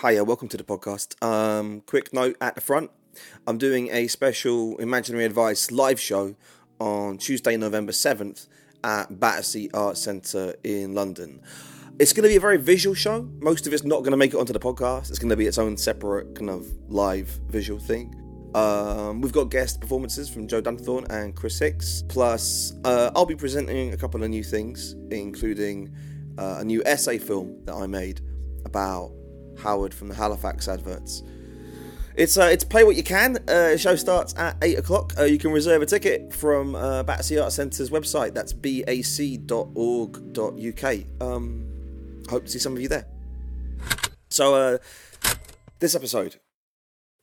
Hiya, welcome to the podcast. Um, quick note at the front I'm doing a special Imaginary Advice live show on Tuesday, November 7th at Battersea Arts Centre in London. It's going to be a very visual show. Most of it's not going to make it onto the podcast. It's going to be its own separate kind of live visual thing. Um, we've got guest performances from Joe Dunthorne and Chris Hicks. Plus, uh, I'll be presenting a couple of new things, including uh, a new essay film that I made about Howard from the Halifax adverts. It's uh, it's pay what you can. Uh, show starts at eight o'clock. Uh, you can reserve a ticket from uh, Battersea Arts Centre's website. That's bac.org.uk. Um, hope to see some of you there. So, uh, this episode,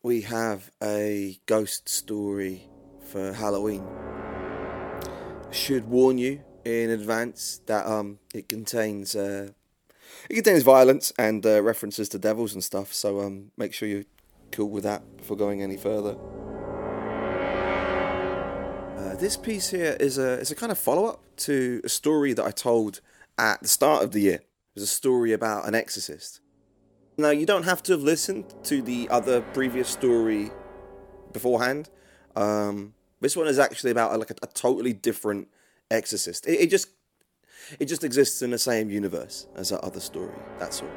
we have a ghost story for Halloween. Should warn you in advance that um, it contains uh, it contains violence and uh, references to devils and stuff. So um, make sure you're cool with that before going any further. Uh, this piece here is a is a kind of follow up to a story that I told at the start of the year. It was a story about an exorcist. Now you don't have to have listened to the other previous story beforehand. Um, this one is actually about a, like a, a, totally different exorcist. It, it just it just exists in the same universe as that other story. That's all.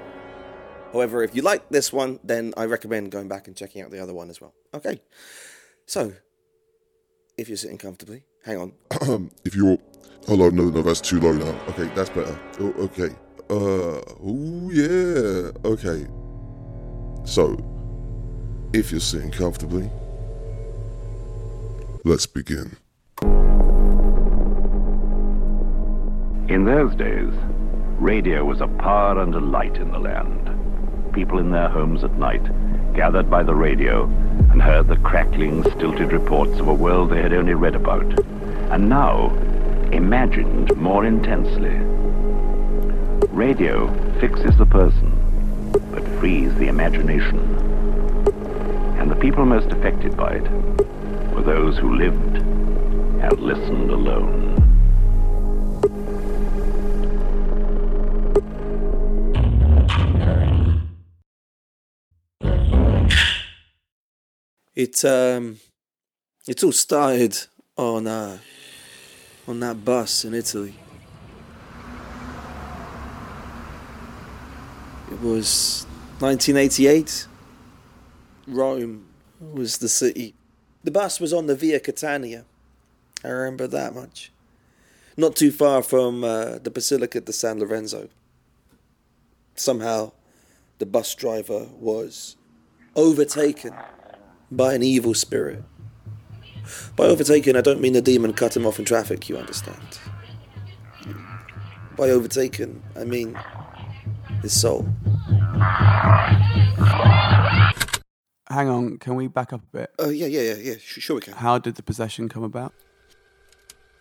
However, if you like this one, then I recommend going back and checking out the other one as well. Okay. So, if you're sitting comfortably, hang on. if you're. Hold on, no, no, that's too low now. Okay, that's better. Oh, okay. Uh, oh, yeah. Okay. So, if you're sitting comfortably, let's begin. In those days, radio was a power and a light in the land. People in their homes at night gathered by the radio and heard the crackling, stilted reports of a world they had only read about, and now imagined more intensely. Radio fixes the person, but frees the imagination. And the people most affected by it were those who lived and listened alone. It um, it all started on uh, on that bus in Italy. It was 1988. Rome was the city. The bus was on the Via Catania. I remember that much. Not too far from uh, the Basilica di San Lorenzo. Somehow, the bus driver was overtaken by an evil spirit. By overtaken, I don't mean the demon cut him off in traffic, you understand. By overtaken, I mean his soul. Hang on, can we back up a bit? Oh, uh, yeah, yeah, yeah, yeah, sure we can. How did the possession come about?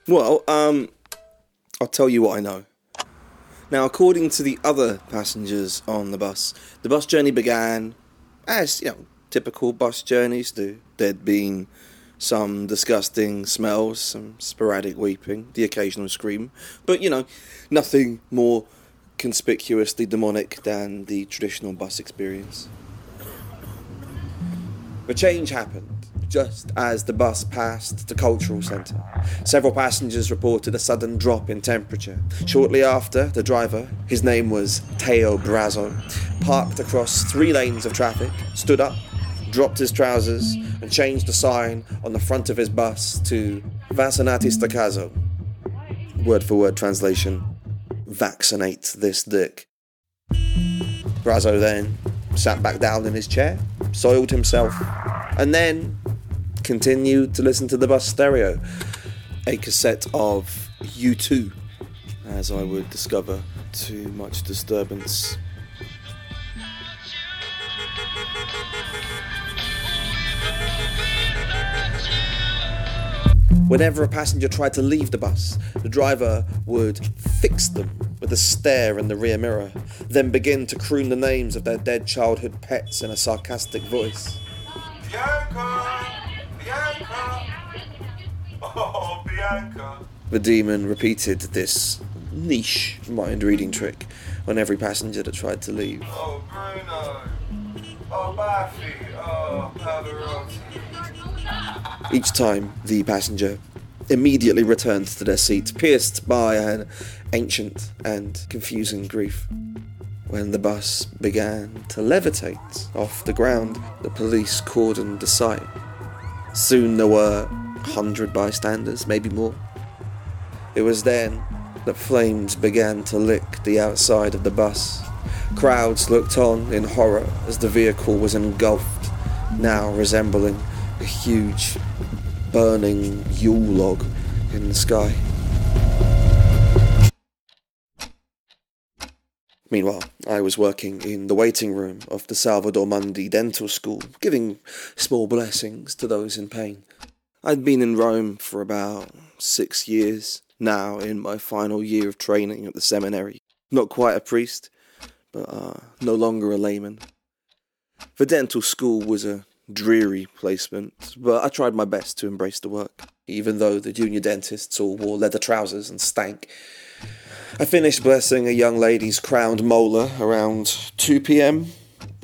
Well, um, I'll tell you what I know. Now, according to the other passengers on the bus, the bus journey began as, you know, typical bus journeys do. There'd been some disgusting smells, some sporadic weeping, the occasional scream, but you know, nothing more conspicuously demonic than the traditional bus experience. The change happened just as the bus passed the cultural centre. Several passengers reported a sudden drop in temperature. Shortly after, the driver, his name was Teo Brazzo, parked across three lanes of traffic, stood up, dropped his trousers, and changed the sign on the front of his bus to Vaccinati sta. Word for word translation Vaccinate this dick. Brazzo then sat back down in his chair, soiled himself, and then continued to listen to the bus stereo, a cassette of U2, as I would discover to much disturbance. Whenever a passenger tried to leave the bus, the driver would fix them with a stare in the rear mirror, then begin to croon the names of their dead childhood pets in a sarcastic voice. Bianca! Bianca! Oh, Bianca! The demon repeated this niche mind reading trick on every passenger that tried to leave. Oh, Bruno! Oh, oh Each time, the passenger immediately returned to their seats, pierced by an ancient and confusing grief. When the bus began to levitate off the ground, the police cordoned the site. Soon there were a hundred bystanders, maybe more. It was then that flames began to lick the outside of the bus. Crowds looked on in horror as the vehicle was engulfed, now resembling a huge, burning Yule log in the sky. Meanwhile, I was working in the waiting room of the Salvator Mundi Dental School, giving small blessings to those in pain. I'd been in Rome for about six years, now in my final year of training at the seminary. Not quite a priest, but uh, no longer a layman. The dental school was a dreary placement, but I tried my best to embrace the work, even though the junior dentists all wore leather trousers and stank. I finished blessing a young lady's crowned molar around 2 pm.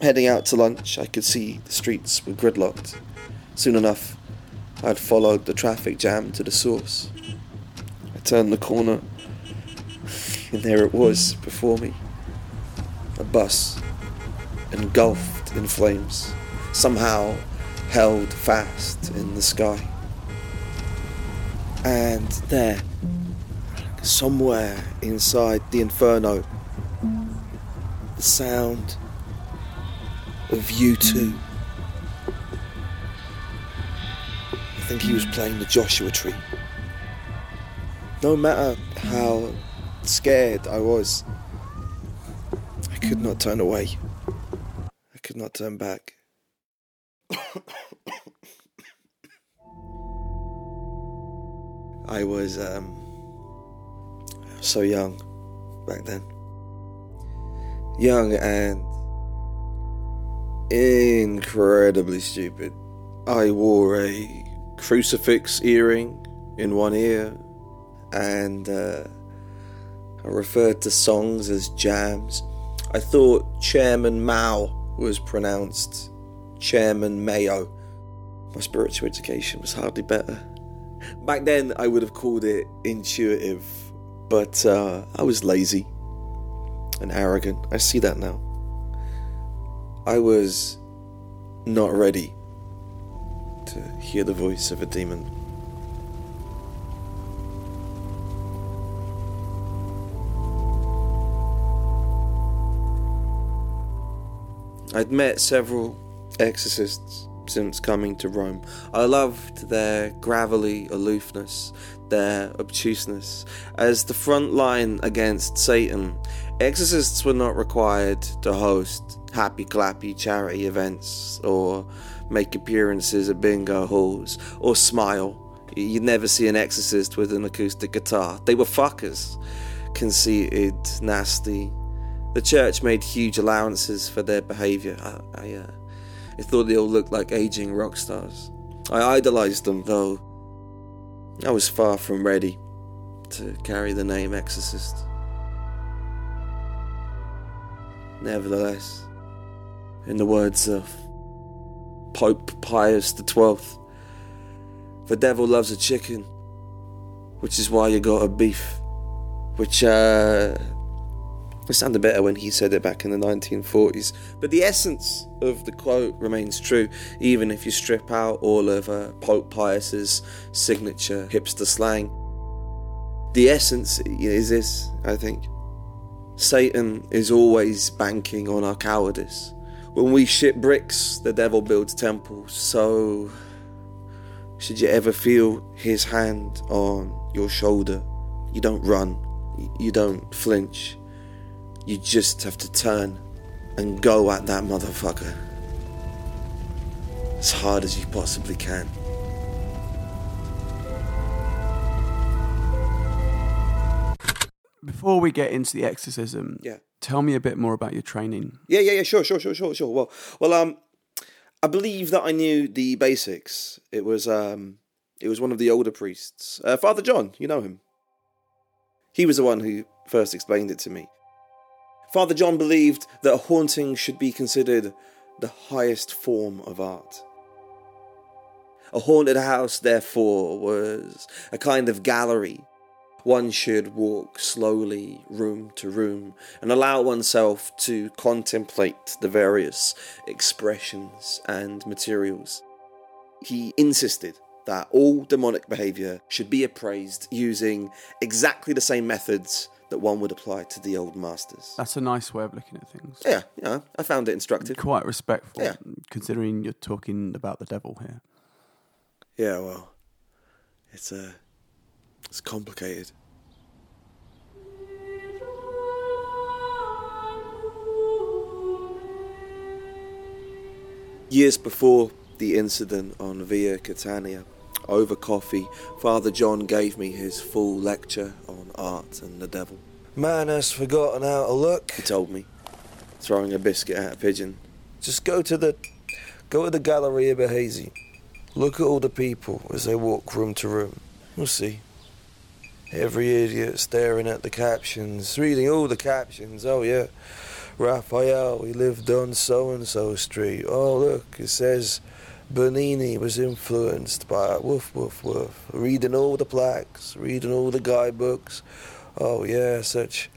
Heading out to lunch, I could see the streets were gridlocked. Soon enough, I'd followed the traffic jam to the source. I turned the corner, and there it was before me a bus engulfed in flames, somehow held fast in the sky. And there, somewhere inside the inferno, the sound of U2 I think he was playing the Joshua Tree. No matter how scared I was, I could not turn away. I could not turn back. I was um, so young back then. Young and incredibly stupid. I wore a crucifix earring in one ear and uh, I referred to songs as jams. I thought Chairman Mao was pronounced Chairman Mayo. My spiritual education was hardly better. Back then, I would have called it intuitive, but uh, I was lazy and arrogant. I see that now. I was not ready to hear the voice of a demon. I'd met several exorcists since coming to Rome. I loved their gravelly aloofness, their obtuseness. As the front line against Satan, exorcists were not required to host happy clappy charity events or make appearances at bingo halls or smile. You'd never see an exorcist with an acoustic guitar. They were fuckers. Conceited, nasty. The church made huge allowances for their behaviour. I, I, uh, I thought they all looked like aging rock stars. I idolized them, though I was far from ready to carry the name Exorcist. Nevertheless, in the words of Pope Pius XII, the devil loves a chicken, which is why you got a beef. Which, uh, it sounded better when he said it back in the 1940s. But the essence of the quote remains true, even if you strip out all of uh, Pope Pius's signature hipster slang. The essence is this, I think. Satan is always banking on our cowardice. When we ship bricks, the devil builds temples. So, should you ever feel his hand on your shoulder, you don't run, you don't flinch you just have to turn and go at that motherfucker as hard as you possibly can. Before we get into the exorcism, Yeah. tell me a bit more about your training. Yeah, yeah, yeah, sure, sure, sure, sure, sure. Well, well, um, I believe that I knew the basics. It was, um, it was one of the older priests, uh, Father John. You know him. He was the one who first explained it to me. Father John believed that a haunting should be considered the highest form of art. A haunted house, therefore, was a kind of gallery. One should walk slowly, room to room, and allow oneself to contemplate the various expressions and materials. He insisted that all demonic behaviour should be appraised using exactly the same methods that one would apply to the old masters. That's a nice way of looking at things. Yeah, yeah, I found it instructive. Quite respectful, Yeah. considering you're talking about the devil here. Yeah, well, it's uh, it's complicated. Years before the incident on Via Catania, over coffee, Father John gave me his full lecture on art and the devil. Man has forgotten how to look. He told me, throwing a biscuit at a pigeon. Just go to the go to the Galleria Borghese. Look at all the people as they walk room to room. You'll see. Every idiot staring at the captions, reading all the captions. Oh yeah. Raphael, he lived on so and so street. Oh look, it says Bernini was influenced by woof woof woof. Reading all the plaques, reading all the guidebooks. Oh yeah, such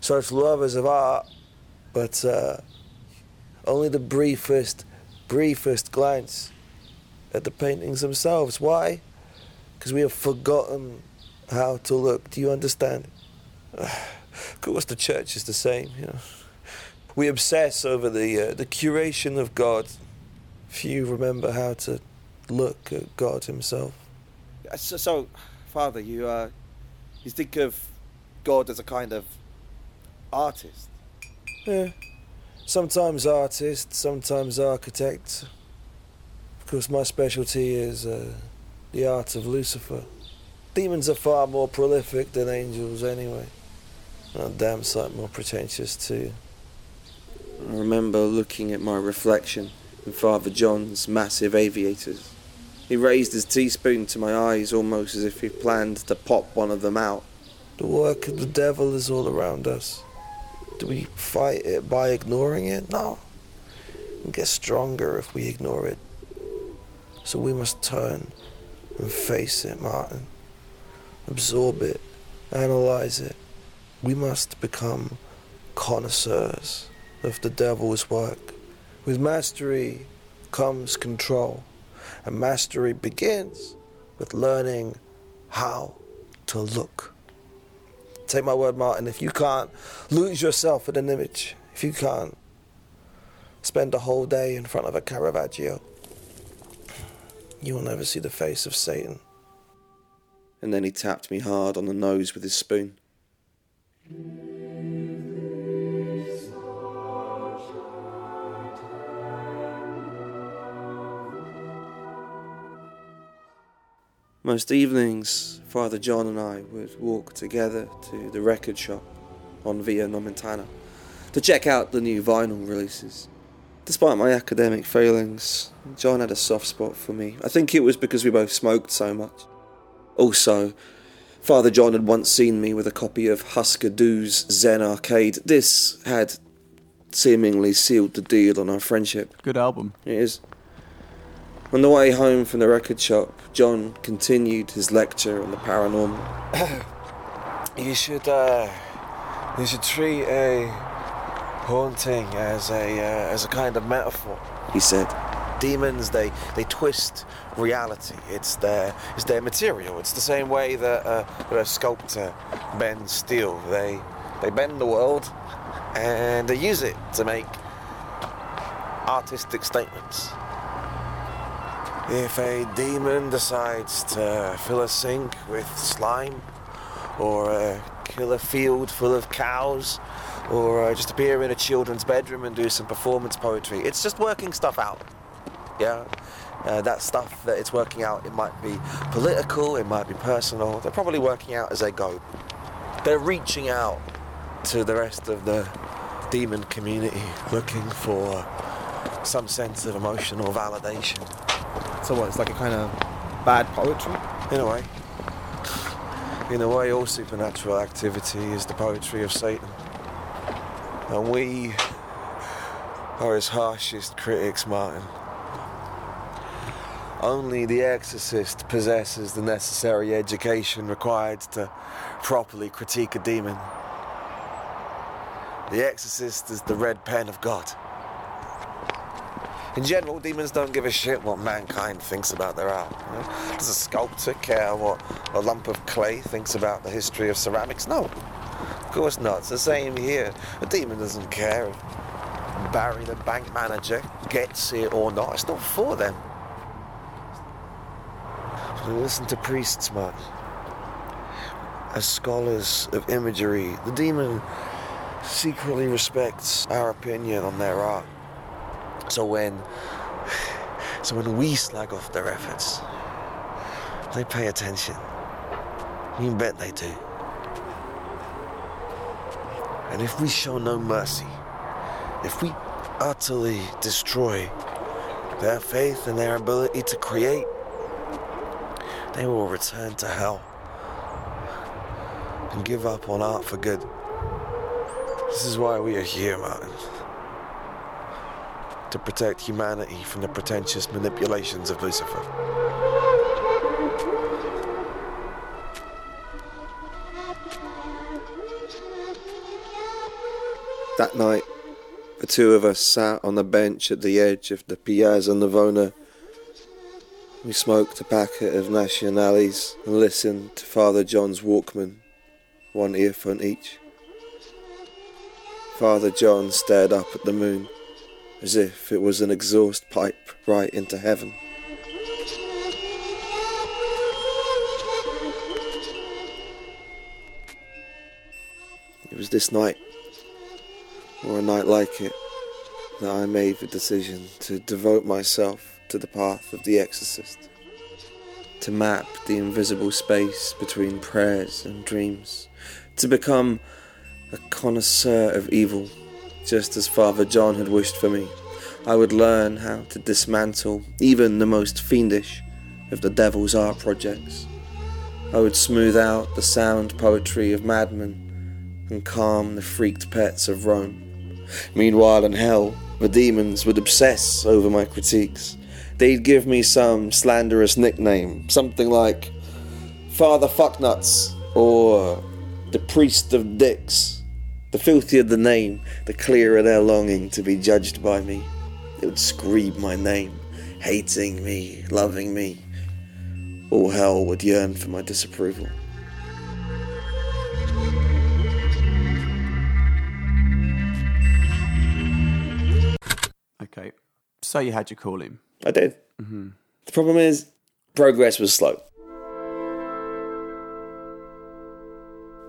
such lovers of art. But uh only the briefest, briefest glance at the paintings themselves. Why? Because we have forgotten how to look. Do you understand? Of course, the church is the same. You know, we obsess over the uh, the curation of God. Few remember how to look at God Himself. So, so Father, you uh, you think of God as a kind of artist? Yeah. Sometimes artist, sometimes architect. Of course, my specialty is uh, the art of Lucifer. Demons are far more prolific than angels, anyway. And a damn sight more pretentious, too. I remember looking at my reflection in Father John's massive aviators. He raised his teaspoon to my eyes almost as if he planned to pop one of them out. The work of the devil is all around us. Do we fight it by ignoring it? No. We get stronger if we ignore it. So we must turn and face it, Martin. Absorb it, analyze it. We must become connoisseurs of the devil's work. With mastery comes control, and mastery begins with learning how to look. Take my word, Martin, if you can't lose yourself in an image, if you can't spend a whole day in front of a Caravaggio, you will never see the face of Satan. And then he tapped me hard on the nose with his spoon. Most evenings, Father John and I would walk together to the record shop on Via Nomentana to check out the new vinyl releases. Despite my academic failings, John had a soft spot for me. I think it was because we both smoked so much. Also, Father John had once seen me with a copy of Husker Du's Zen Arcade. This had seemingly sealed the deal on our friendship. Good album. It is. On the way home from the record shop, John continued his lecture on the paranormal. You should, uh, you should treat a haunting as a uh, as a kind of metaphor. He said, Demons, they they twist reality. It's their it's their material. It's the same way that, uh, that a sculptor bends steel. They they bend the world, and they use it to make artistic statements. If a demon decides to fill a sink with slime, or uh, kill a field full of cows, or uh, just appear in a children's bedroom and do some performance poetry, it's just working stuff out. Yeah, uh, that stuff that it's working out, it might be political, it might be personal. They're probably working out as they go. They're reaching out to the rest of the demon community, looking for some sense of emotional validation. It's like a kind of bad poetry. In a way. In a way, all supernatural activity is the poetry of Satan. And we are his harshest critics, Martin. Only the exorcist possesses the necessary education required to properly critique a demon. The exorcist is the red pen of God. In general, demons don't give a shit what mankind thinks about their art. you know? Does a sculptor care what a lump of clay thinks about the history of ceramics? No, of course not. It's the same here. A demon doesn't care if Barry, the bank manager, gets it or not. It's not for them. We listen to priests, Martin. As scholars of imagery, the demon secretly respects our opinion on their art. So when so when we slag off their efforts, they pay attention. You bet they do. And if we show no mercy, if we utterly destroy their faith and their ability to create, they will return to hell and give up on art for good. This is why we are here, Martin. To protect humanity from the pretentious manipulations of Lucifer. That night, the two of us sat on the bench at the edge of the Piazza Navona. We smoked a packet of Nationales and listened to Father John's Walkman, one earphone each. Father John stared up at the moon as if it was an exhaust pipe right into heaven. It was this night, or a night like it, that I made the decision to devote myself to the path of the exorcist, to map the invisible space between prayers and dreams, to become a connoisseur of evil, just as Father John had wished for me. I would learn how to dismantle even the most fiendish of the devil's art projects. I would smooth out the sound poetry of madmen and calm the freaked pets of Rome. Meanwhile, in hell, the demons would obsess over my critiques. They'd give me some slanderous nickname, something like Father Fucknuts or the Priest of Dicks. The filthier the name, the clearer their longing to be judged by me. They would scream my name, hating me, loving me. All hell would yearn for my disapproval. Okay. So you had your call in. I did. Mm-hmm. The problem is, progress was slow.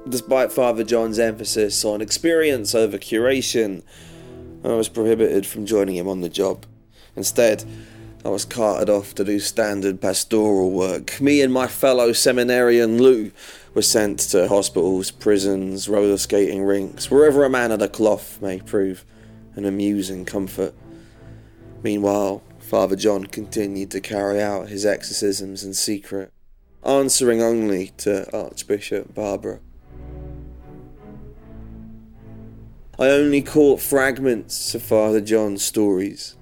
Despite Father John's emphasis on experience over curation, I was prohibited from joining him on the job. Instead, I was carted off to do standard pastoral work. Me and my fellow seminarian Lou were sent to hospitals, prisons, roller skating rinks, wherever a man of the cloth may prove an amusing comfort. Meanwhile, Father John continued to carry out his exorcisms in secret, answering only to Archbishop Barbara. I only caught fragments of Father John's stories,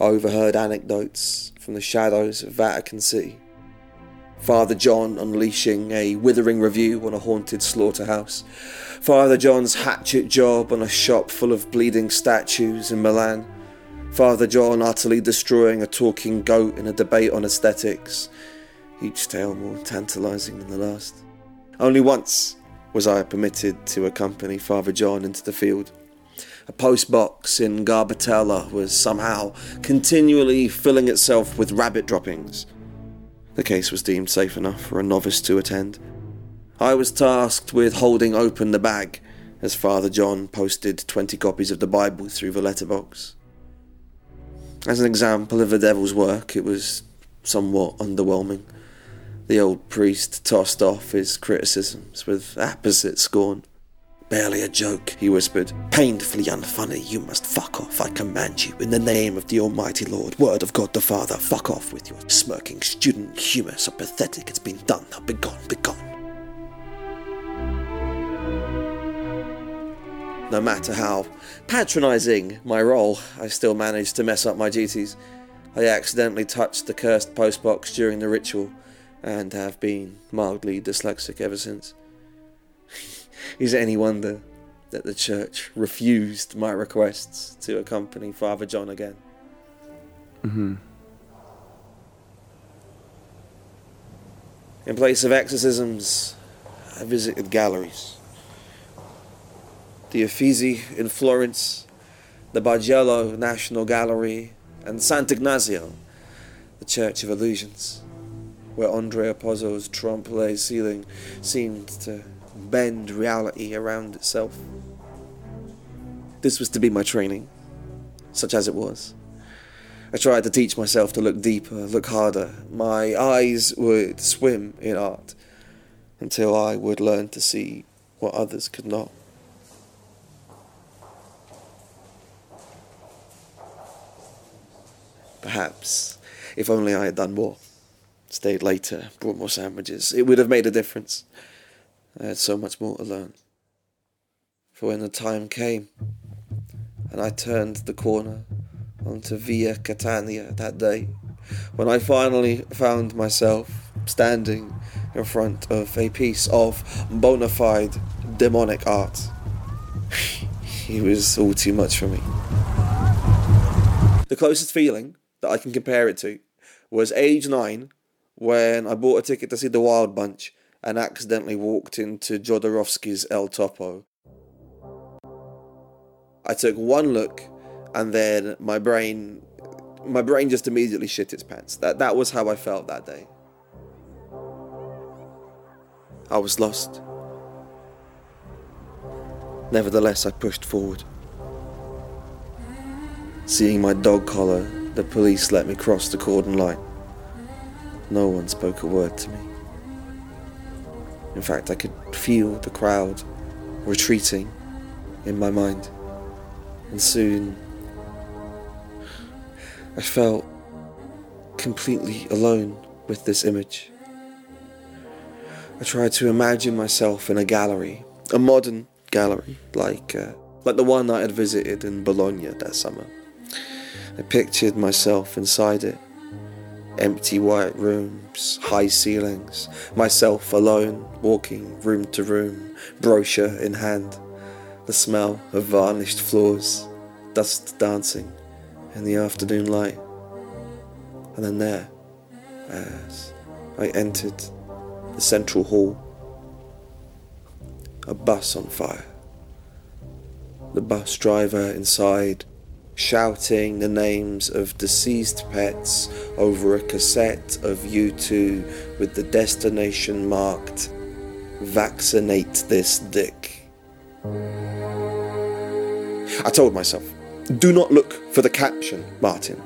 I overheard anecdotes from the shadows of Vatican City. Father John unleashing a withering review on a haunted slaughterhouse. Father John's hatchet job on a shop full of bleeding statues in Milan. Father John utterly destroying a talking goat in a debate on aesthetics. Each tale more tantalizing than the last. Only once was I permitted to accompany Father John into the field. A post box in Garbatella was somehow continually filling itself with rabbit droppings. The case was deemed safe enough for a novice to attend. I was tasked with holding open the bag as Father John posted 20 copies of the Bible through the letterbox. As an example of the devil's work, it was somewhat underwhelming. The old priest tossed off his criticisms with apposite scorn. Barely a joke, he whispered. Painfully unfunny, you must fuck off, I command you. In the name of the Almighty Lord, word of God the Father, fuck off with your smirking student humour, so pathetic it's been done. Now begone, begone. no matter how patronising my role, I still managed to mess up my duties. I accidentally touched the cursed postbox during the ritual and have been mildly dyslexic ever since. Is it any wonder that the church refused my requests to accompany Father John again? Mm-hmm. In place of exorcisms, I visited galleries. The Uffizi in Florence, the Bargello National Gallery, and Sant'Ignazio, the Church of Illusions, where Andrea Pozzo's trompe ceiling seemed to bend reality around itself. This was to be my training, such as it was. I tried to teach myself to look deeper, look harder. My eyes would swim in art until I would learn to see what others could not. Perhaps, if only I had done more, stayed later, brought more sandwiches, it would have made a difference. I had so much more to learn. For when the time came, and I turned the corner onto Via Catania that day, when I finally found myself standing in front of a piece of bona fide demonic art. it was all too much for me. The closest feeling that I can compare it to was age nine when I bought a ticket to see the Wild Bunch and accidentally walked into Jodorowsky's El Topo. I took one look and then my brain my brain just immediately shit its pants. That that was how I felt that day. I was lost. Nevertheless, I pushed forward. Seeing my dog collar, the police let me cross the cordon line. No one spoke a word to me. In fact, I could feel the crowd retreating in my mind. And soon I felt completely alone with this image. I tried to imagine myself in a gallery, a modern gallery, like uh, like the one I had visited in Bologna that summer. I pictured myself inside it. Empty white rooms, high ceilings, myself alone, walking room to room, brochure in hand, the smell of varnished floors, dust dancing in the afternoon light. And then there, as I entered the central hall, a bus on fire. The bus driver inside shouting the names of deceased pets over a cassette of U2 with the destination marked Vaccinate this dick. I told myself, do not look for the caption, Martin.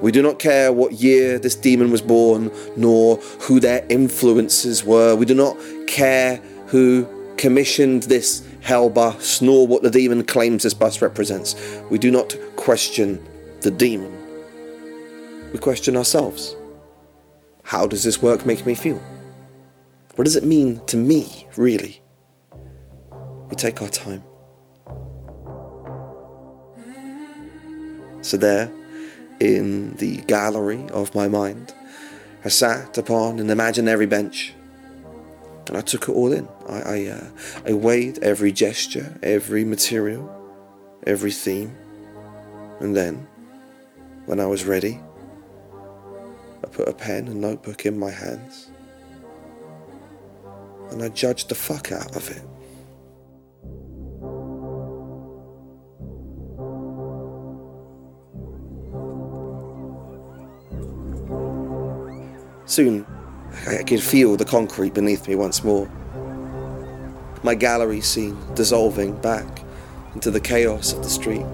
We do not care what year this demon was born, nor who their influences were. We do not care who commissioned this hell bus, nor what the demon claims this bus represents. We do not question the demon. We question ourselves. How does this work make me feel? What does it mean to me, really? We take our time. So, there, in the gallery of my mind, I sat upon an imaginary bench and I took it all in. I, I, uh, I weighed every gesture, every material, every theme. And then, when I was ready, I put a pen and notebook in my hands and I judged the fuck out of it. Soon, I could feel the concrete beneath me once more. My gallery scene dissolving back into the chaos of the street.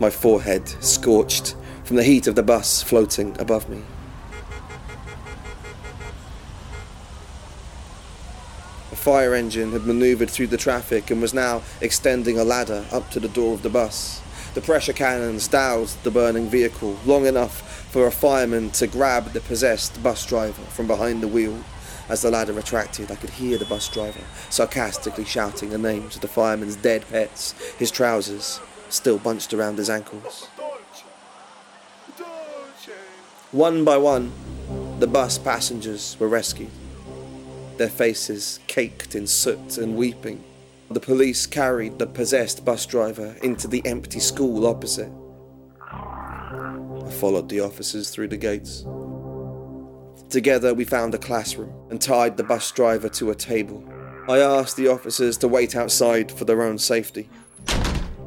My forehead scorched from the heat of the bus floating above me. A fire engine had maneuvered through the traffic and was now extending a ladder up to the door of the bus. The pressure cannons doused the burning vehicle long enough for a fireman to grab the possessed bus driver from behind the wheel As the ladder retracted, I could hear the bus driver sarcastically shouting the names of the fireman's dead pets, his trousers still bunched around his ankles. One by one, the bus passengers were rescued, their faces caked in soot and weeping. The police carried the possessed bus driver into the empty school opposite. I followed the officers through the gates. Together, we found a classroom and tied the bus driver to a table. I asked the officers to wait outside for their own safety.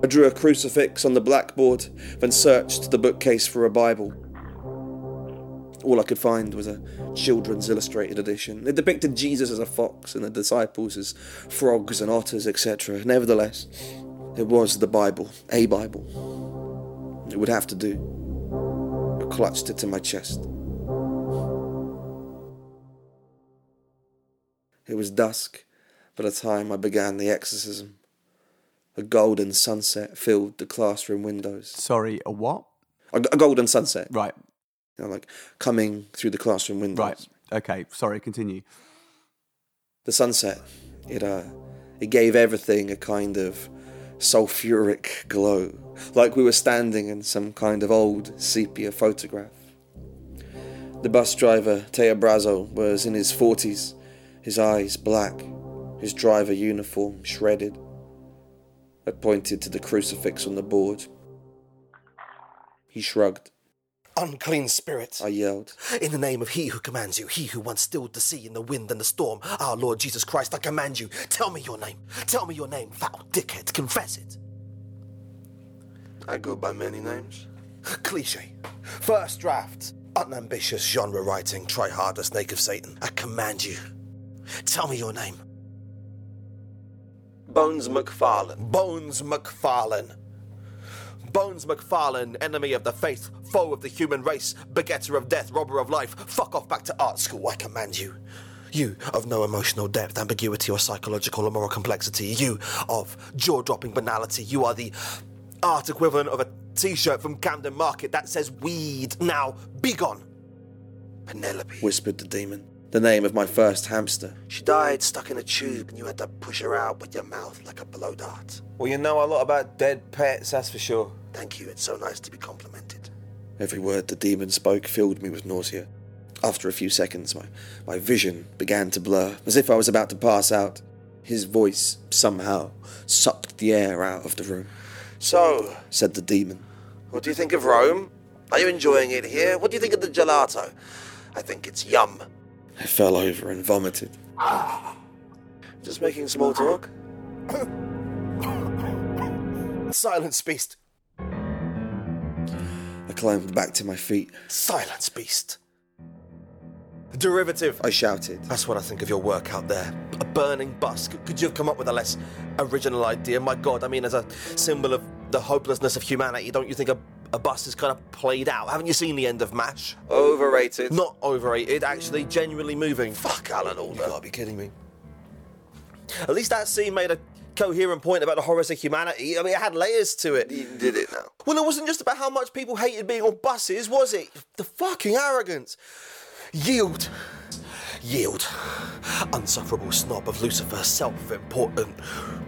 I drew a crucifix on the blackboard, then searched the bookcase for a Bible. All I could find was a children's illustrated edition. It depicted Jesus as a fox and the disciples as frogs and otters, etc. Nevertheless, it was the Bible, a Bible. It would have to do. I clutched it to my chest. It was dusk by the time I began the exorcism. A golden sunset filled the classroom windows. Sorry, a what? A, a golden sunset, Right, you know, like coming through the classroom windows. right. Okay, sorry, continue. The sunset, it uh, it gave everything a kind of sulfuric glow, like we were standing in some kind of old sepia photograph. The bus driver, Teo Brazo, was in his forties, his eyes black, his driver uniform shredded. I pointed to the crucifix on the board. He shrugged. Unclean spirit. I yelled. In the name of he who commands you, he who once stilled the sea in the wind and the storm, our Lord Jesus Christ, I command you, tell me your name. Tell me your name, foul dickhead, confess it. I go by many names. Cliche. First draft. Unambitious genre writing, try harder, snake of Satan. I command you. Tell me your name. Bones McFarlane. Bones McFarlane. Bones McFarlane, enemy of the faith, foe of the human race, begetter of death, robber of life. Fuck off back to art school, I command you. You of no emotional depth, ambiguity, or psychological or moral complexity. You of jaw dropping banality. You are the art equivalent of a t shirt from Camden Market that says weed. Now, be gone. Penelope. Whispered the demon. The name of my first hamster. She died stuck in a tube and you had to push her out with your mouth like a blow dart. Well, you know a lot about dead pets, that's for sure. Thank you, it's so nice to be complimented. Every word the demon spoke filled me with nausea. After a few seconds, my, my vision began to blur, as if I was about to pass out. His voice somehow sucked the air out of the room, So, said the demon. what do you think of Rome? Are you enjoying it here? What do you think of the gelato? I think it's yum. I fell over and vomited. Just making small talk. Silence, beast. I climbed back to my feet. Silence, beast. Derivative. I shouted. That's what I think of your work out there. A burning bus. Could you have come up with a less original idea? My God, I mean, as a symbol of the hopelessness of humanity, don't you think a, a bus is kind of played out? Haven't you seen the end of MASH? Overrated. Not overrated, actually genuinely moving. Fuck Alan Alda. You gotta be kidding me. At least that scene made a coherent point about the horrors of humanity. I mean, it had layers to it. He did it now. Well, it wasn't just about how much people hated being on buses, was it? The fucking arrogance. Yield. Yield. Unsufferable snob of Lucifer, self important,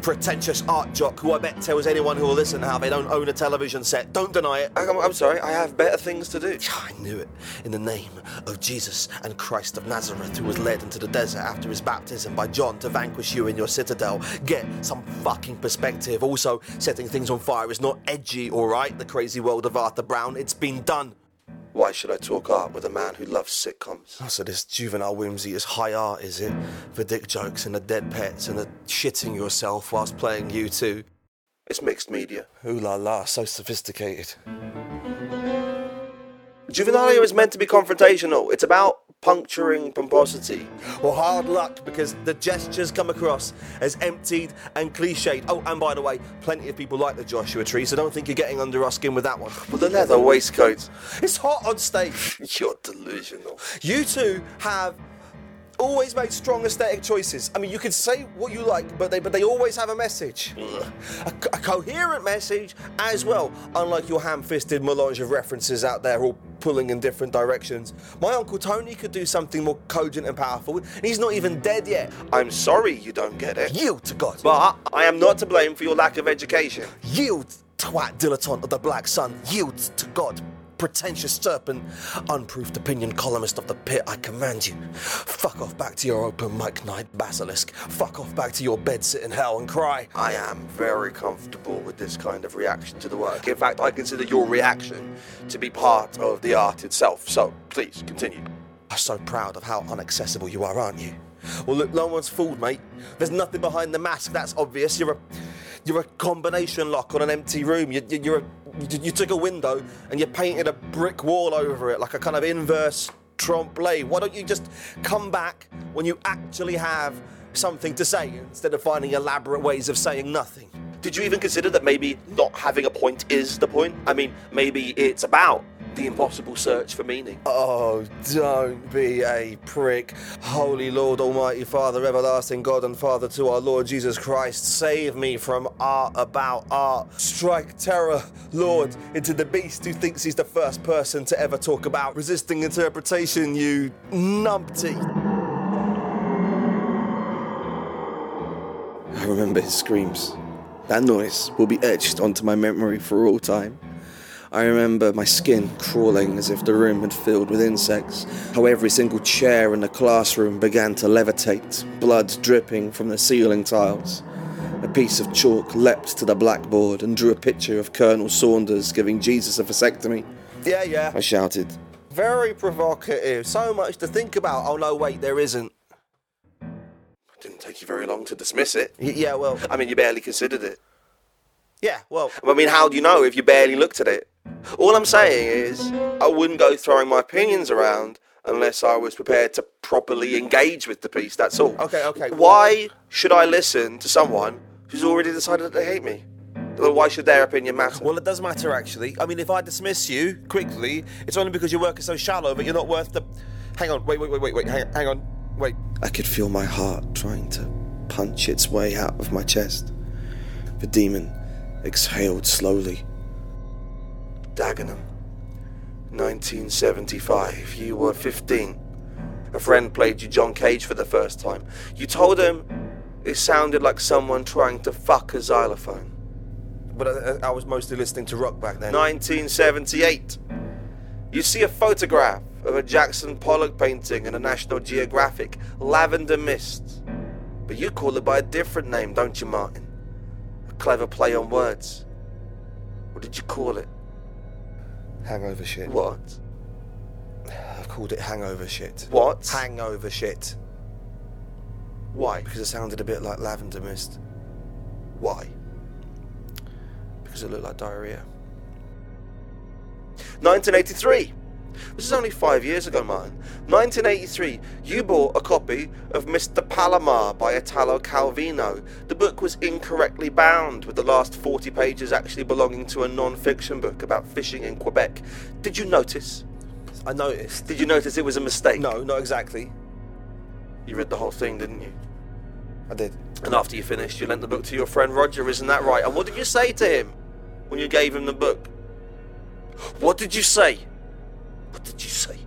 pretentious art jock who I bet tells anyone who will listen how they don't own a television set. Don't deny it. I'm, I'm sorry, I have better things to do. I knew it. In the name of Jesus and Christ of Nazareth, who was led into the desert after his baptism by John to vanquish you in your citadel. Get some fucking perspective. Also, setting things on fire is not edgy, alright? The crazy world of Arthur Brown. It's been done. Why should I talk art with a man who loves sitcoms? Oh, So this juvenile whimsy is high art, is it? The dick jokes and the dead pets and the shitting yourself whilst playing U2. It's mixed media. Ooh la la, so sophisticated. Juvenilia is meant to be confrontational. It's about puncturing pomposity. Well, hard luck because the gestures come across as emptied and cliched. Oh, and by the way, plenty of people like the Joshua tree, so don't think you're getting under our skin with that one. But the leather waistcoats. It's hot on stage. You're delusional. U2 have always made strong aesthetic choices. I mean, you can say what you like, but they but they always have a message, a, co- a coherent message as well. Unlike your ham-fisted melange of references out there, all pulling in different directions. My uncle Tony could do something more cogent and powerful, and he's not even dead yet. I'm sorry you don't get it. Yield to God. But I am not to blame for your lack of education. Yield, twat dilettante of the Black Sun. Yield to God. Pretentious serpent, unproofed opinion columnist of the pit, I command you. Fuck off back to your open mic night, basilisk. Fuck off back to your bed, sit in hell and cry. I am very comfortable with this kind of reaction to the work. In fact, I consider your reaction to be part of the art itself. So please continue. I'm so proud of how unaccessible you are, aren't you? Well, look, no one's fooled, mate. There's nothing behind the mask. That's obvious. You're a, you're a combination lock on an empty room. You, you, a, you, took a window and you painted a brick wall over it, like a kind of inverse trompe l'oeil. Why don't you just come back when you actually have something to say instead of finding elaborate ways of saying nothing? Did you even consider that maybe not having a point is the point? I mean, maybe it's about the impossible search for meaning. Oh, don't be a prick. Holy Lord, Almighty Father, everlasting God and Father to our Lord Jesus Christ, save me from art about art. Strike terror, Lord, into the beast who thinks he's the first person to ever talk about resisting interpretation, you numpty. I remember his screams. That noise will be etched onto my memory for all time. I remember my skin crawling as if the room had filled with insects, how every single chair in the classroom began to levitate, blood dripping from the ceiling tiles. A piece of chalk leapt to the blackboard and drew a picture of Colonel Saunders giving Jesus a vasectomy. Yeah, yeah. I shouted, Very provocative. So much to think about. Oh, no, wait, there isn't. Didn't take you very long to dismiss it. Y- yeah, well, I mean, you barely considered it. yeah, well. I mean, how do you know if you barely looked at it? All I'm saying is, I wouldn't go throwing my opinions around unless I was prepared to properly engage with the piece, that's all. Okay, okay. Why should I listen to someone who's already decided that they hate me? Why should their opinion matter? Well, it does matter actually. I mean, if I dismiss you quickly, it's only because your work is so shallow that you're not worth the. Hang on, wait, wait, wait, wait, wait. Hang, hang on, wait. I could feel my heart trying to punch its way out of my chest. The demon exhaled slowly. Dagenham, 1975. You were 15. A friend played you John Cage for the first time. You told him it sounded like someone trying to fuck a xylophone. But I, I was mostly listening to rock back then. 1978. You see a photograph of a Jackson Pollock painting in a National Geographic, Lavender Mist. But you call it by a different name, don't you, Martin? A clever play on words. What did you call it? Hangover shit. What? I've called it hangover shit. What? Hangover shit. Why? Because it sounded a bit like lavender mist. Why? Because it looked like diarrhea. 1983. This is only five years ago, man. 1983, you bought a copy of Mr. Palomar by Italo Calvino. The book was incorrectly bound, with the last 40 pages actually belonging to a non fiction book about fishing in Quebec. Did you notice? I noticed. Did you notice it was a mistake? No, not exactly. You read the whole thing, didn't you? I did. And after you finished, you lent the book to your friend Roger, isn't that right? And what did you say to him when you gave him the book? What did you say? What did you say?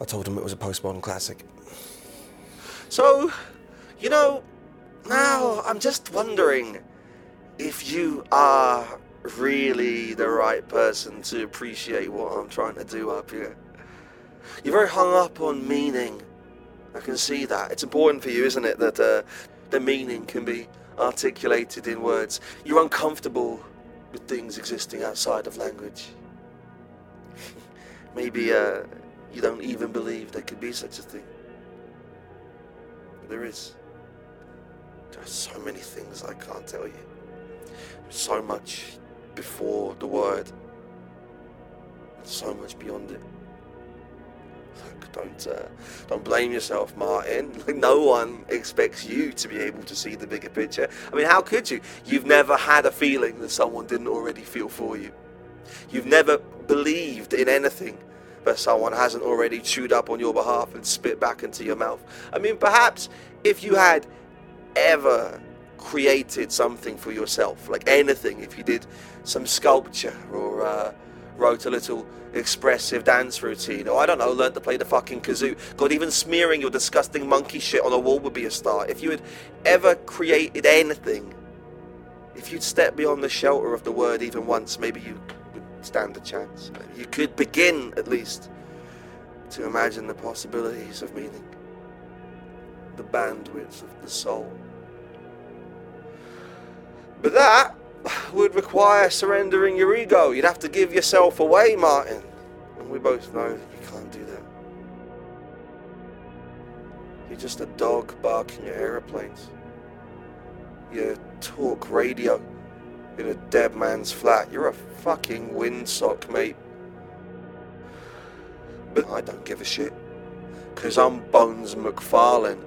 I told him it was a postmodern classic. So, you know, now I'm just wondering if you are really the right person to appreciate what I'm trying to do up here. You're very hung up on meaning. I can see that. It's important for you, isn't it, that uh, the meaning can be articulated in words. You're uncomfortable with things existing outside of language. Maybe uh, you don't even believe there could be such a thing. There is. There are so many things I can't tell you. So much before the word. And so much beyond it. Look, don't uh, don't blame yourself, Martin. No one expects you to be able to see the bigger picture. I mean, how could you? You've never had a feeling that someone didn't already feel for you. You've never believed in anything but someone hasn't already chewed up on your behalf and spit back into your mouth. I mean, perhaps if you had ever created something for yourself, like anything, if you did some sculpture or uh, wrote a little expressive dance routine, or I don't know, learned to play the fucking kazoo. God, even smearing your disgusting monkey shit on a wall would be a start. If you had ever created anything, if you'd stepped beyond the shelter of the word even once, maybe you stand a chance. You could begin, at least, to imagine the possibilities of meaning, the bandwidth of the soul. But that would require surrendering your ego. You'd have to give yourself away, Martin. And we both know you can't do that. You're just a dog barking at aeroplanes. You talk radio in a dead man's flat. You're a fucking windsock, mate. But I don't give a shit. Because I'm Bones McFarlane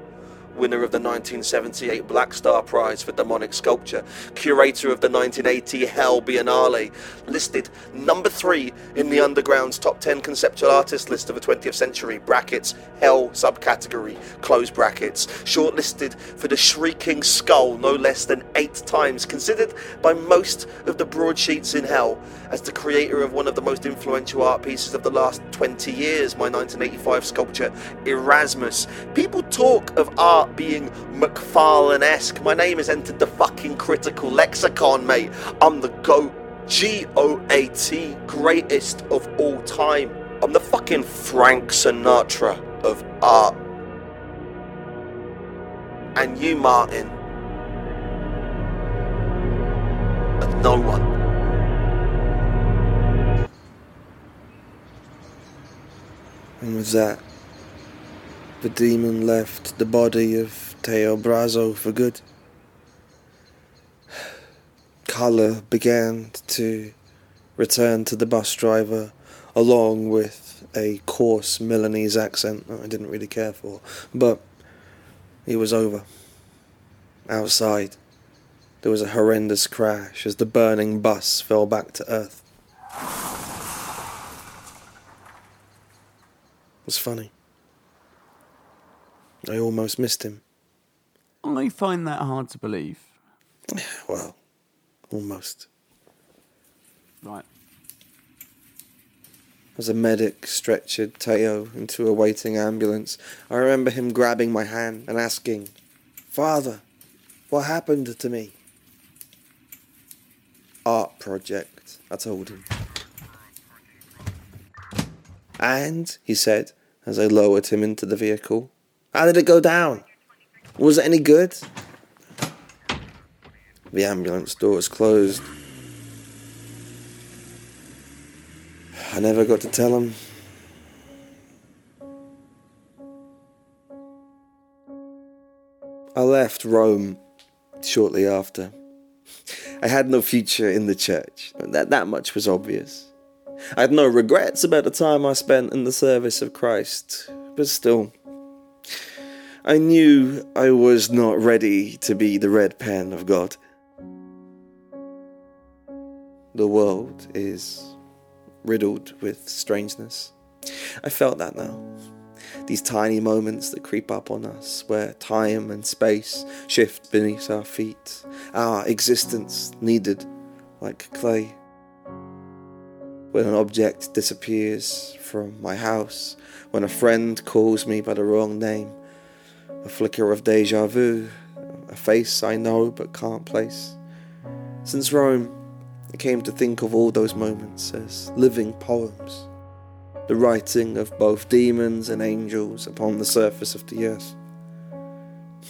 winner of the 1978 Black Star Prize for Demonic Sculpture, curator of the 1980 Hell Biennale, listed number three in the Underground's top 10 conceptual artist list of the 20th century, brackets, Hell subcategory, close brackets, shortlisted for the Shrieking Skull no less than eight times, considered by most of the broadsheets in Hell as the creator of one of the most influential art pieces of the last 20 years, my 1985 sculpture, Erasmus. People talk of art being McFarlane esque. My name has entered the fucking critical lexicon, mate. I'm the GOAT. G O A T, greatest of all time. I'm the fucking Frank Sinatra of art. And you, Martin, are no one. And with that, the demon left the body of Teo Brazo for good. Colour began to return to the bus driver, along with a coarse Milanese accent that I didn't really care for. But it was over. Outside, there was a horrendous crash as the burning bus fell back to earth. It was funny. I almost missed him. I find that hard to believe. Well, almost. Right. As a medic stretchered Teo into a waiting ambulance, I remember him grabbing my hand and asking, Father, what happened to me? Art project, I told him. And, he said, as I lowered him into the vehicle, how did it go down? Was it any good? The ambulance doors closed. I never got to tell him. I left Rome shortly after. I had no future in the church. That, that much was obvious. I had no regrets about the time I spent in the service of Christ, but still, I knew I was not ready to be the red pen of God. The world is riddled with strangeness. I felt that now. These tiny moments that creep up on us, where time and space shift beneath our feet, our existence kneaded like clay. When an object disappears from my house, when a friend calls me by the wrong name, a flicker of deja vu, a face I know but can't place. Since Rome, I came to think of all those moments as living poems, the writing of both demons and angels upon the surface of the earth.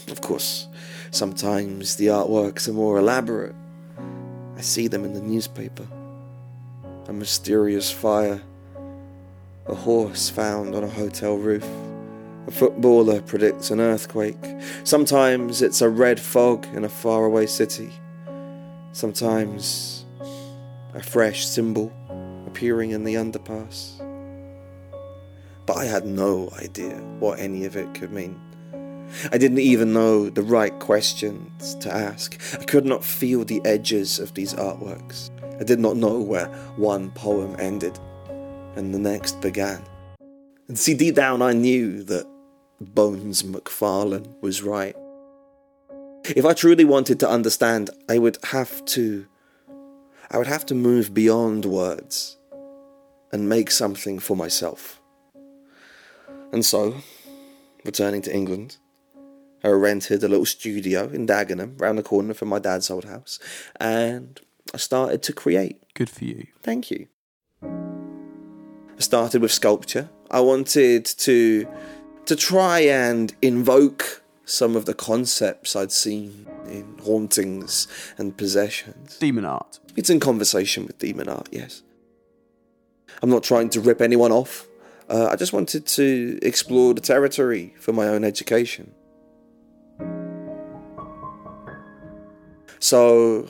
Of course, sometimes the artworks are more elaborate. I see them in the newspaper. A mysterious fire, a horse found on a hotel roof a footballer predicts an earthquake. Sometimes it's a red fog in a faraway city. Sometimes a fresh symbol appearing in the underpass. But I had no idea what any of it could mean. I didn't even know the right questions to ask. I could not feel the edges of these artworks. I did not know where one poem ended and the next began. And see, deep down, I knew that Bones McFarlane was right. If I truly wanted to understand, I would have to. I would have to move beyond words and make something for myself. And so, returning to England, I rented a little studio in Dagenham, round the corner from my dad's old house, and I started to create. Good for you. Thank you. I started with sculpture. I wanted to to try and invoke some of the concepts I'd seen in hauntings and possessions. Demon art. It's in conversation with demon art, yes. I'm not trying to rip anyone off. Uh, I just wanted to explore the territory for my own education. So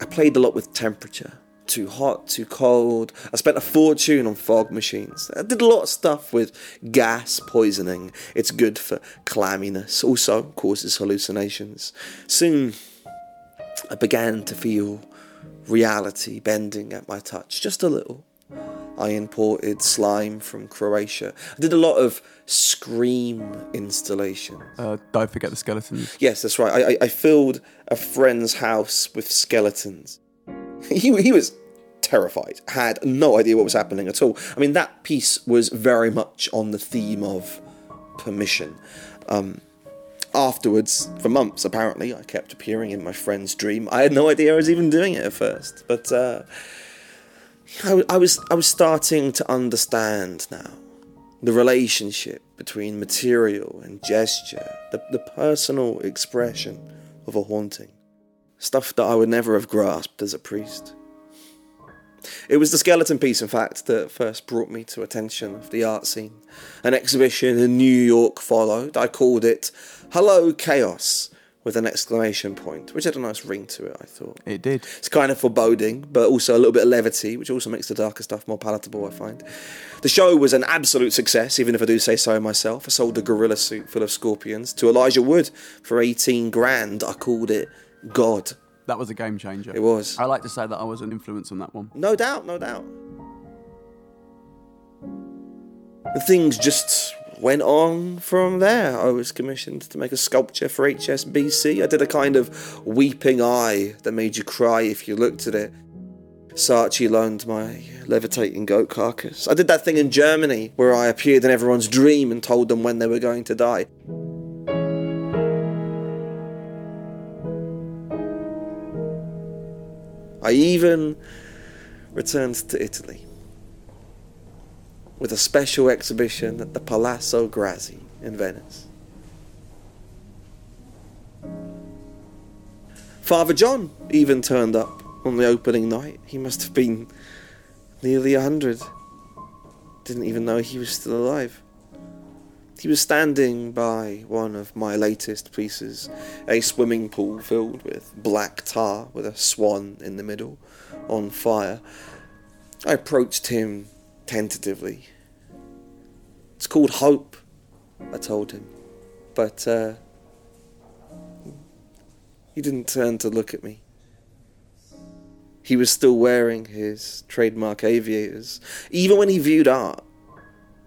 I played a lot with temperature. Too hot, too cold. I spent a fortune on fog machines. I did a lot of stuff with gas poisoning. It's good for clamminess, also causes hallucinations. Soon I began to feel reality bending at my touch, just a little. I imported slime from Croatia. I did a lot of scream installations. Uh, don't forget the skeletons. Yes, that's right. I, I, I filled a friend's house with skeletons. He, he was terrified, had no idea what was happening at all. I mean, that piece was very much on the theme of permission. Um, afterwards, for months apparently, I kept appearing in my friend's dream. I had no idea I was even doing it at first, but uh, I, I was I was starting to understand now the relationship between material and gesture, the, the personal expression of a haunting. Stuff that I would never have grasped as a priest. It was the skeleton piece, in fact, that first brought me to attention of the art scene. An exhibition in New York followed. I called it Hello Chaos with an exclamation point, which had a nice ring to it, I thought. It did. It's kind of foreboding, but also a little bit of levity, which also makes the darker stuff more palatable, I find. The show was an absolute success, even if I do say so myself. I sold a gorilla suit full of scorpions to Elijah Wood for 18 grand. I called it God. That was a game changer. It was. I like to say that I was an influence on that one. No doubt, no doubt. And things just went on from there. I was commissioned to make a sculpture for HSBC. I did a kind of weeping eye that made you cry if you looked at it. Saatchi loaned my levitating goat carcass. I did that thing in Germany where I appeared in everyone's dream and told them when they were going to die. I even returned to Italy with a special exhibition at the Palazzo Grassi in Venice. Father John even turned up on the opening night. He must have been nearly a hundred. Didn't even know he was still alive. He was standing by one of my latest pieces, a swimming pool filled with black tar with a swan in the middle, on fire. I approached him tentatively. It's called Hope, I told him. But, uh, he didn't turn to look at me. He was still wearing his trademark aviators. Even when he viewed art,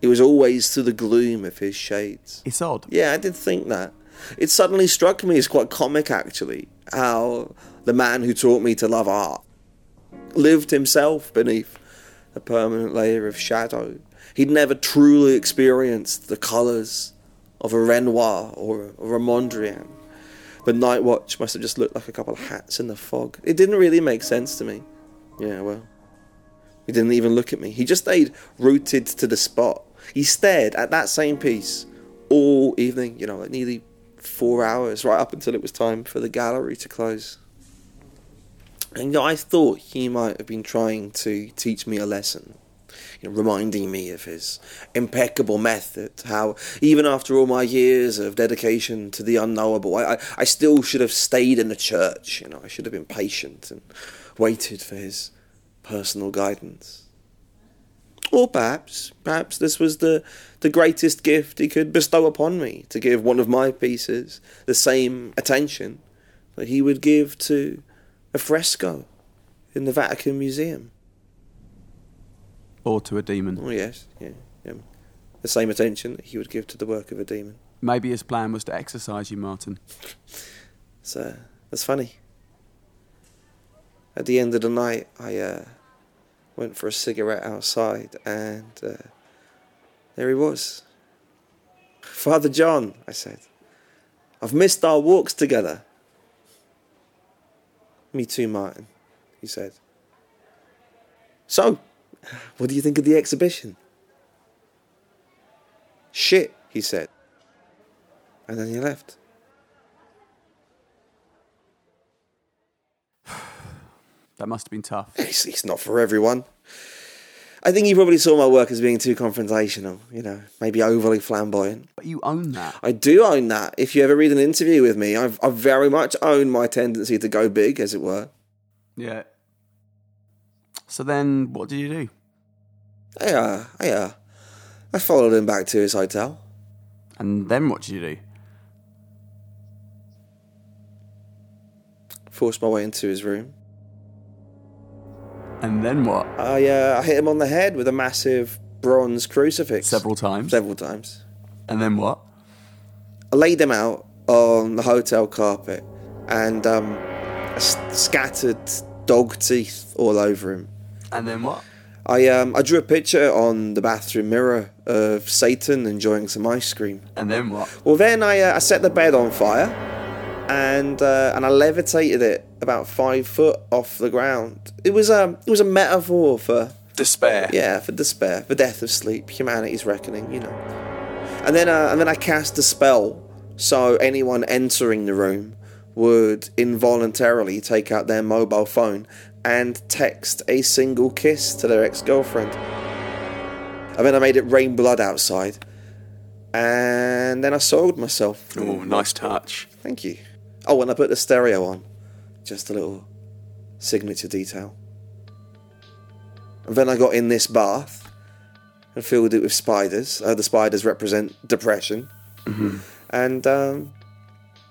it was always through the gloom of his shades. It's odd. Yeah, I did think that. It suddenly struck me as quite comic, actually, how the man who taught me to love art lived himself beneath a permanent layer of shadow. He'd never truly experienced the colours of a Renoir or, or a Mondrian. But Night Watch must have just looked like a couple of hats in the fog. It didn't really make sense to me. Yeah, well. He didn't even look at me. He just stayed rooted to the spot. He stared at that same piece all evening, you know, like nearly four hours, right up until it was time for the gallery to close. And I thought he might have been trying to teach me a lesson, you know, reminding me of his impeccable method. How even after all my years of dedication to the unknowable, I, I, I still should have stayed in the church. You know, I should have been patient and waited for his personal guidance. Or perhaps, perhaps this was the, the greatest gift he could bestow upon me, to give one of my pieces the same attention that he would give to a fresco in the Vatican Museum. Or to a demon. Oh yes, yeah, yeah. the same attention that he would give to the work of a demon. Maybe his plan was to exercise you, Martin. So that's funny. At the end of the night, I uh, went for a cigarette outside, and uh, there he was. Father John, I said, I've missed our walks together. Me too, Martin, he said. So, what do you think of the exhibition? Shit, he said. And then he left. That must have been tough. It's, it's not for everyone. I think you probably saw my work as being too confrontational, you know, maybe overly flamboyant. But you own that. I do own that. If you ever read an interview with me, I've, I very much own my tendency to go big, as it were. Yeah. So then, what did you do? I, uh, I, uh, I followed him back to his hotel. And then what did you do? Forced my way into his room. And then what? I, uh, I hit him on the head with a massive bronze crucifix. Several times. Several times. And then what? I laid him out on the hotel carpet and um, I s- scattered dog teeth all over him. And then what? I um, I drew a picture on the bathroom mirror of Satan enjoying some ice cream. And then what? Well, then I, uh, I set the bed on fire, and uh, and I levitated it about five foot off the ground. It was um it was a metaphor for Despair. yeah for despair, for death of sleep, humanity's reckoning, you know. And then uh, and then I cast a spell so anyone entering the room would involuntarily take out their mobile phone and text a single kiss to their ex-girlfriend. And then I made it rain blood outside. And then I soiled myself. Oh, nice touch. Thank you. Oh, and I put the stereo on. Just a little signature detail. And then I got in this bath and filled it with spiders. Uh, the spiders represent depression. And um,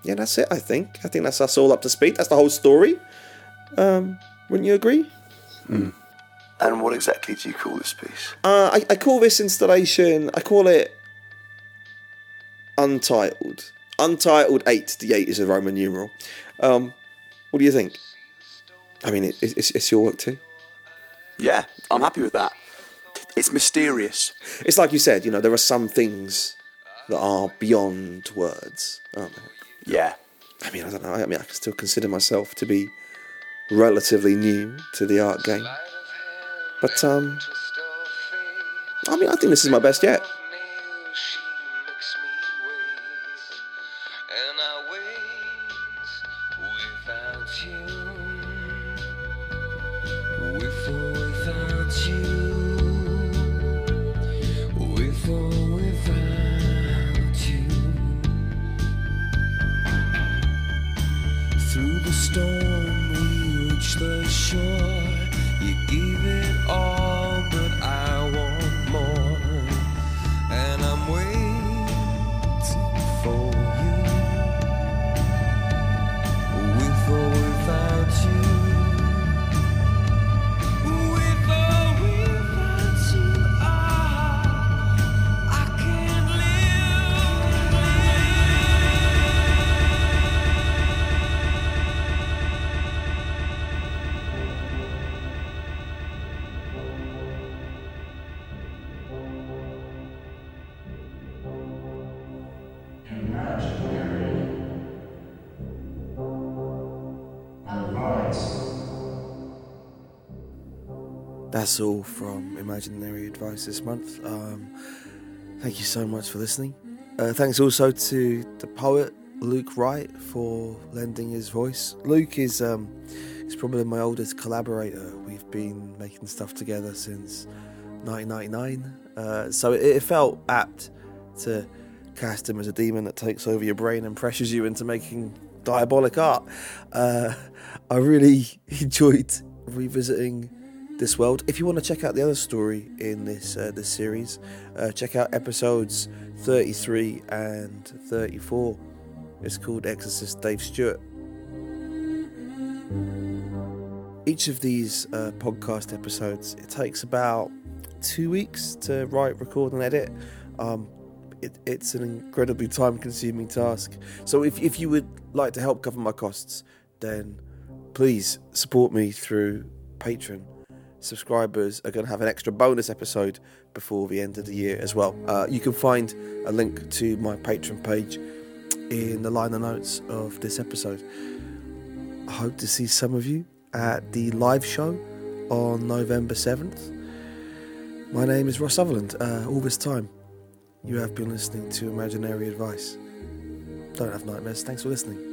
yeah, that's it, I think. I think that's us all up to speed. That's the whole story. Um, wouldn't you agree? And what exactly do you call this piece? Uh, I, I call this installation, I call it Untitled. Untitled 8. The 8 is a Roman numeral. Um, what do you think? I mean, it, it's, it's your work too. Yeah, I'm happy with that. It's mysterious. It's like you said, you know, there are some things that are beyond words, aren't there? Yeah. I mean, I don't know. I mean, I can still consider myself to be relatively new to the art game. But, um, I mean, I think this is my best yet. That's all from Imaginary Advice this month. Um, thank you so much for listening. Uh, thanks also to the poet Luke Wright for lending his voice. Luke is um, is probably my oldest collaborator. We've been making stuff together since 1999, uh, so it, it felt apt to cast him as a demon that takes over your brain and pressures you into making diabolic art. Uh, I really enjoyed revisiting this world. If you want to check out the other story in this uh, this series, uh, check out episodes 33 and 34. It's called Exorcist Dave Stewart. Each of these uh, podcast episodes, it takes about two weeks to write, record, and edit. Um, it, it's an incredibly time consuming task. So if, if you would like to help cover my costs, then please support me through Patreon. Subscribers are going to have an extra bonus episode before the end of the year as well. Uh, you can find a link to my Patreon page in the liner notes of this episode. I hope to see some of you at the live show on November 7th. My name is Ross Sutherland. Uh, all this time, you have been listening to Imaginary Advice. Don't have nightmares. Thanks for listening.